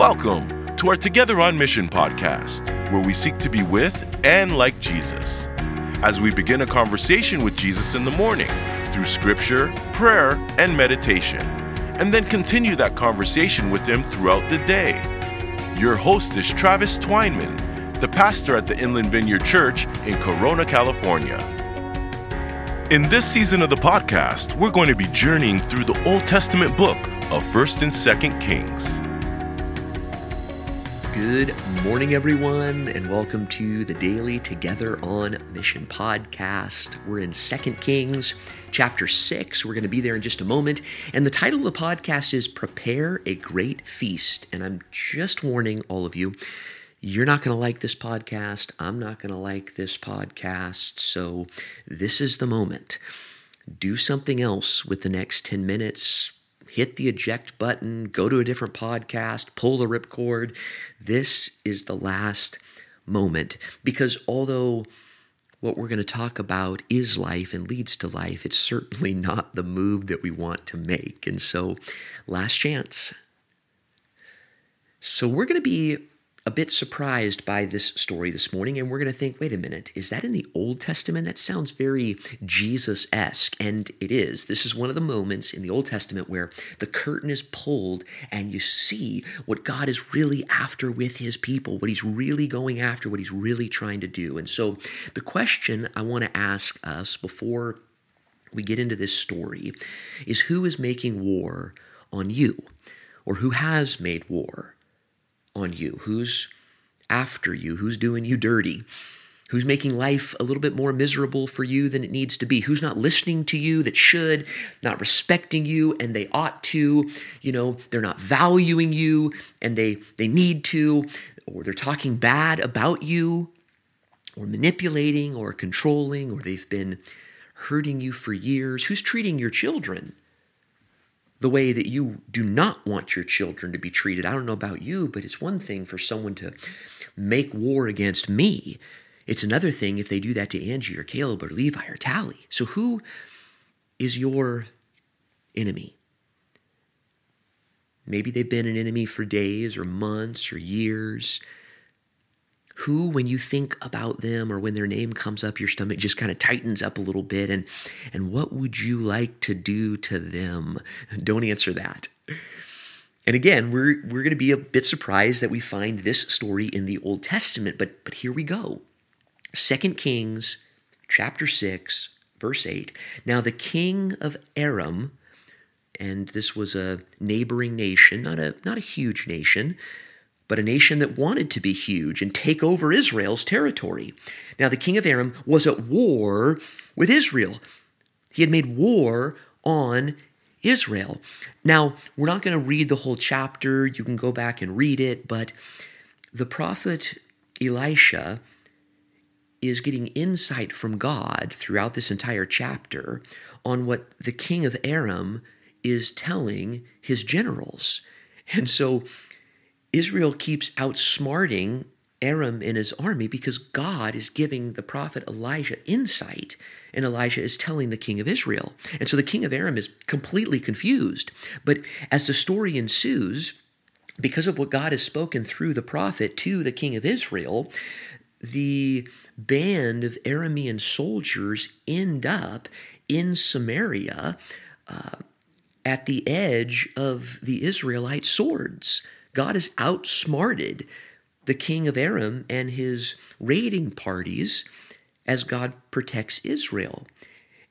Welcome to our Together on Mission podcast, where we seek to be with and like Jesus. As we begin a conversation with Jesus in the morning through scripture, prayer, and meditation, and then continue that conversation with Him throughout the day. Your host is Travis Twineman, the pastor at the Inland Vineyard Church in Corona, California. In this season of the podcast, we're going to be journeying through the Old Testament book of 1st and 2nd Kings. Good morning, everyone, and welcome to the Daily Together on Mission podcast. We're in 2 Kings chapter 6. We're going to be there in just a moment. And the title of the podcast is Prepare a Great Feast. And I'm just warning all of you, you're not going to like this podcast. I'm not going to like this podcast. So this is the moment. Do something else with the next 10 minutes hit the eject button, go to a different podcast, pull the ripcord. This is the last moment because although what we're going to talk about is life and leads to life, it's certainly not the move that we want to make. And so, last chance. So, we're going to be a bit surprised by this story this morning, and we're going to think, wait a minute, is that in the Old Testament? That sounds very Jesus esque, and it is. This is one of the moments in the Old Testament where the curtain is pulled and you see what God is really after with his people, what he's really going after, what he's really trying to do. And so, the question I want to ask us before we get into this story is who is making war on you, or who has made war? On you? Who's after you? Who's doing you dirty? Who's making life a little bit more miserable for you than it needs to be? Who's not listening to you that should, not respecting you and they ought to? You know, they're not valuing you and they they need to, or they're talking bad about you, or manipulating or controlling, or they've been hurting you for years. Who's treating your children the way that you do not want your children to be treated. I don't know about you, but it's one thing for someone to make war against me. It's another thing if they do that to Angie or Caleb or Levi or Tally. So who is your enemy? Maybe they've been an enemy for days or months or years who, when you think about them or when their name comes up, your stomach just kind of tightens up a little bit. And, and what would you like to do to them? Don't answer that. And again, we're, we're going to be a bit surprised that we find this story in the Old Testament, but, but here we go. Second Kings chapter 6, verse 8. Now the king of Aram, and this was a neighboring nation, not a, not a huge nation, but a nation that wanted to be huge and take over Israel's territory. Now, the king of Aram was at war with Israel. He had made war on Israel. Now, we're not going to read the whole chapter. You can go back and read it, but the prophet Elisha is getting insight from God throughout this entire chapter on what the king of Aram is telling his generals. And so Israel keeps outsmarting Aram and his army because God is giving the prophet Elijah insight, and Elijah is telling the king of Israel. And so the king of Aram is completely confused. But as the story ensues, because of what God has spoken through the prophet to the king of Israel, the band of Aramean soldiers end up in Samaria uh, at the edge of the Israelite swords. God has outsmarted the king of Aram and his raiding parties as God protects Israel.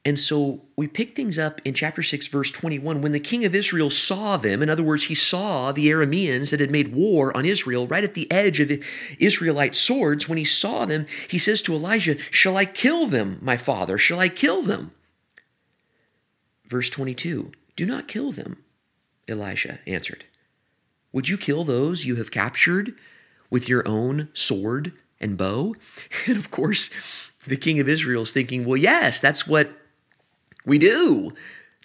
And so we pick things up in chapter 6, verse 21. When the king of Israel saw them, in other words, he saw the Arameans that had made war on Israel right at the edge of Israelite swords. When he saw them, he says to Elijah, Shall I kill them, my father? Shall I kill them? Verse 22 Do not kill them, Elijah answered. Would you kill those you have captured with your own sword and bow? And of course, the king of Israel is thinking, well, yes, that's what we do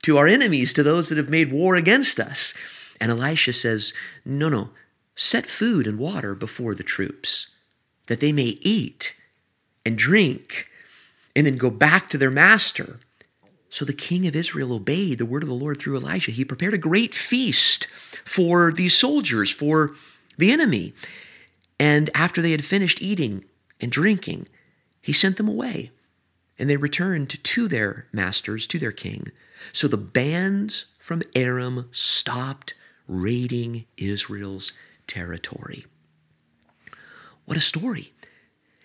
to our enemies, to those that have made war against us. And Elisha says, no, no, set food and water before the troops, that they may eat and drink and then go back to their master. So the king of Israel obeyed the word of the Lord through Elijah. He prepared a great feast for these soldiers, for the enemy. And after they had finished eating and drinking, he sent them away. And they returned to their masters, to their king. So the bands from Aram stopped raiding Israel's territory. What a story.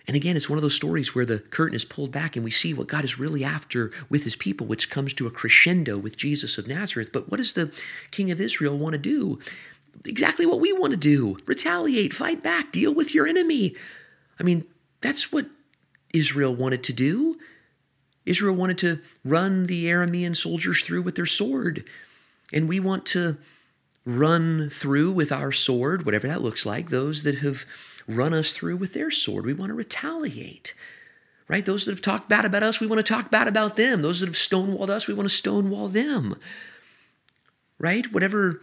And again, it's one of those stories where the curtain is pulled back and we see what God is really after with his people, which comes to a crescendo with Jesus of Nazareth. But what does the king of Israel want to do? Exactly what we want to do retaliate, fight back, deal with your enemy. I mean, that's what Israel wanted to do. Israel wanted to run the Aramean soldiers through with their sword. And we want to run through with our sword, whatever that looks like, those that have run us through with their sword. We want to retaliate. Right? Those that have talked bad about us, we want to talk bad about them. Those that have stonewalled us, we want to stonewall them. Right? Whatever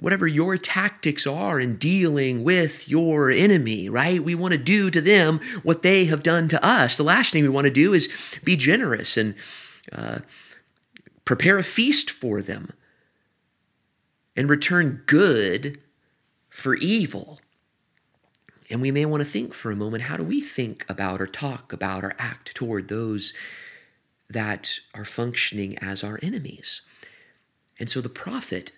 whatever your tactics are in dealing with your enemy, right? We want to do to them what they have done to us. The last thing we want to do is be generous and uh, prepare a feast for them and return good for evil. And we may want to think for a moment how do we think about or talk about or act toward those that are functioning as our enemies? And so the prophet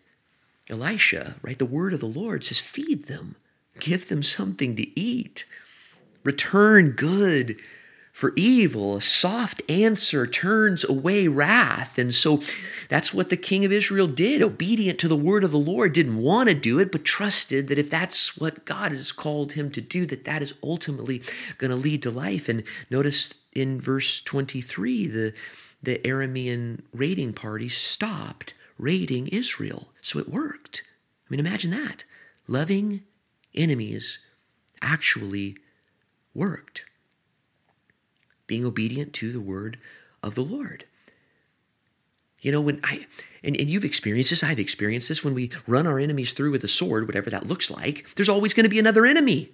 Elisha, right, the word of the Lord says, feed them, give them something to eat, return good for evil. A soft answer turns away wrath. And so that's what the king of Israel did, obedient to the word of the Lord, didn't want to do it, but trusted that if that's what God has called him to do, that that is ultimately going to lead to life. And notice in verse 23, the, the Aramean raiding party stopped raiding Israel. So it worked. I mean, imagine that. Loving enemies actually worked being obedient to the word of the Lord. You know, when I, and, and you've experienced this, I've experienced this, when we run our enemies through with a sword, whatever that looks like, there's always going to be another enemy.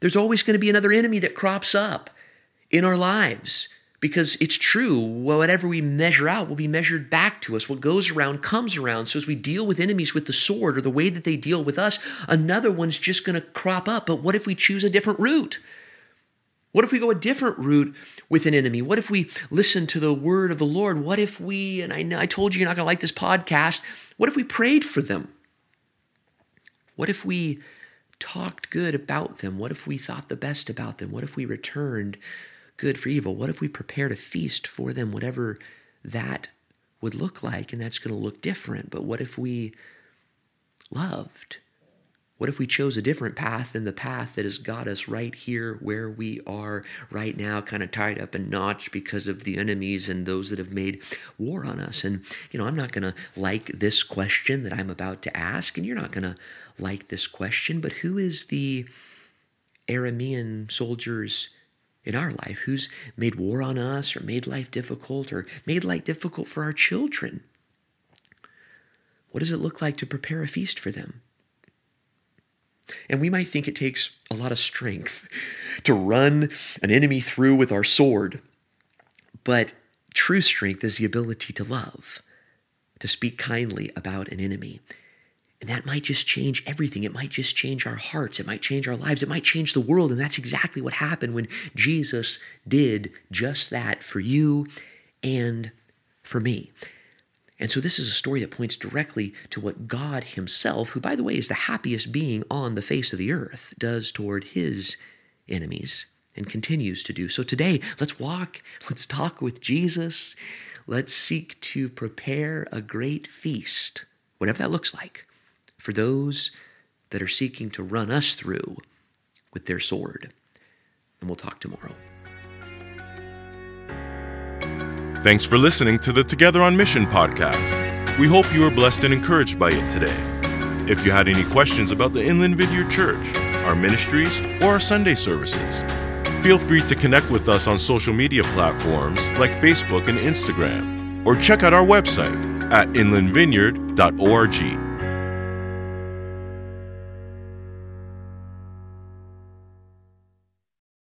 There's always going to be another enemy that crops up in our lives because it's true. Whatever we measure out will be measured back to us. What goes around comes around. So as we deal with enemies with the sword or the way that they deal with us, another one's just going to crop up. But what if we choose a different route? What if we go a different route with an enemy? What if we listen to the word of the Lord? What if we, and I, I told you you're not going to like this podcast, what if we prayed for them? What if we talked good about them? What if we thought the best about them? What if we returned good for evil? What if we prepared a feast for them, whatever that would look like? And that's going to look different. But what if we loved? What if we chose a different path than the path that has got us right here where we are right now, kind of tied up and notched because of the enemies and those that have made war on us? And, you know, I'm not going to like this question that I'm about to ask, and you're not going to like this question, but who is the Aramean soldiers in our life? Who's made war on us or made life difficult or made life difficult for our children? What does it look like to prepare a feast for them? And we might think it takes a lot of strength to run an enemy through with our sword. But true strength is the ability to love, to speak kindly about an enemy. And that might just change everything. It might just change our hearts. It might change our lives. It might change the world. And that's exactly what happened when Jesus did just that for you and for me. And so this is a story that points directly to what God Himself, who, by the way, is the happiest being on the face of the earth, does toward His enemies and continues to do. So today, let's walk, let's talk with Jesus, let's seek to prepare a great feast, whatever that looks like, for those that are seeking to run us through with their sword. And we'll talk tomorrow. Thanks for listening to the Together on Mission podcast. We hope you were blessed and encouraged by it today. If you had any questions about the Inland Vineyard Church, our ministries, or our Sunday services, feel free to connect with us on social media platforms like Facebook and Instagram, or check out our website at inlandvineyard.org.